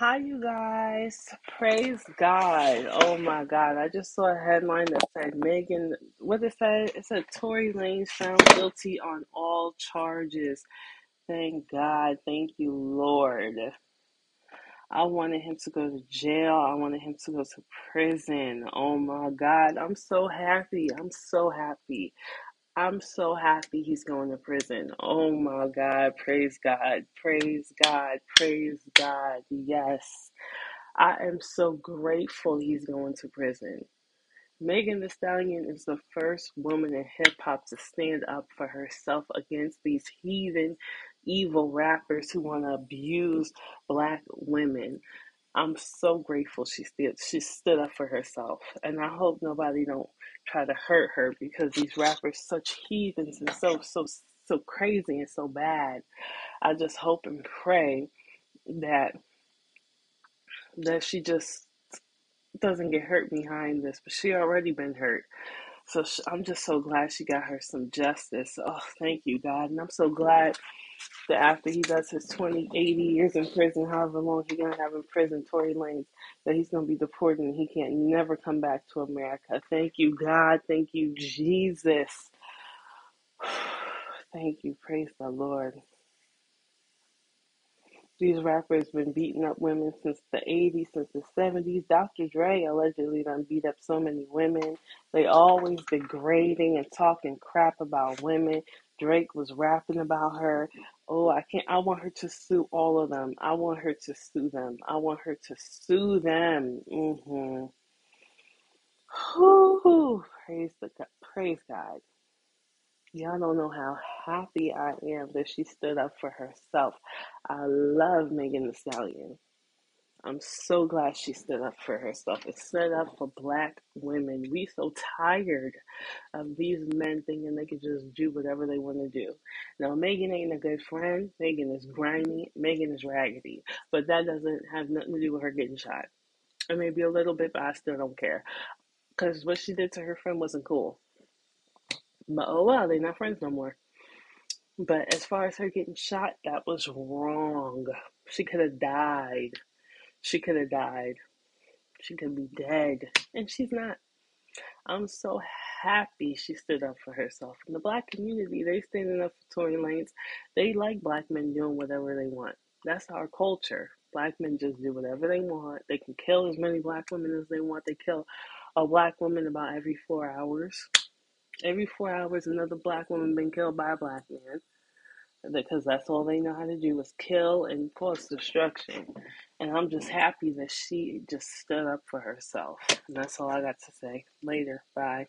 Hi, you guys. Praise God. Oh my God. I just saw a headline that said Megan, what did it said? It said Tory Lanez found guilty on all charges. Thank God. Thank you, Lord. I wanted him to go to jail. I wanted him to go to prison. Oh my God. I'm so happy. I'm so happy. I'm so happy he's going to prison. Oh my God. Praise God. Praise God. Praise God. Yes. I am so grateful he's going to prison. Megan Thee Stallion is the first woman in hip hop to stand up for herself against these heathen, evil rappers who want to abuse black women. I'm so grateful she stood she stood up for herself, and I hope nobody don't try to hurt her because these rappers such heathens and so so so crazy and so bad. I just hope and pray that that she just doesn't get hurt behind this, but she already been hurt. So I'm just so glad she got her some justice. Oh, thank you, God. And I'm so glad that after he does his 20, 80 years in prison, however long he's going to have in prison, Tory Lanez, that he's going to be deported and he can't never come back to America. Thank you, God. Thank you, Jesus. Thank you. Praise the Lord. These rappers been beating up women since the 80s, since the 70s. Dr. Dre allegedly done beat up so many women. They always degrading and talking crap about women. Drake was rapping about her. Oh, I can't. I want her to sue all of them. I want her to sue them. I want her to sue them. Mm-hmm. Whew. Praise the. Praise God. Y'all don't know how happy I am that she stood up for herself. I love Megan Thee Stallion. I'm so glad she stood up for herself and stood up for black women. We so tired of these men thinking they can just do whatever they want to do. Now Megan ain't a good friend. Megan is grimy. Megan is raggedy. But that doesn't have nothing to do with her getting shot. It may be a little bit, but I still don't care. Because what she did to her friend wasn't cool. But oh well, they're not friends no more. But as far as her getting shot, that was wrong. She could have died. She could have died. She could be dead. And she's not. I'm so happy she stood up for herself. In the black community, they standing up for Tory Lanez. They like black men doing whatever they want. That's our culture. Black men just do whatever they want. They can kill as many black women as they want. They kill a black woman about every four hours. Every four hours, another black woman been killed by a black man because that's all they know how to do is kill and cause destruction. And I'm just happy that she just stood up for herself. And that's all I got to say. Later. Bye.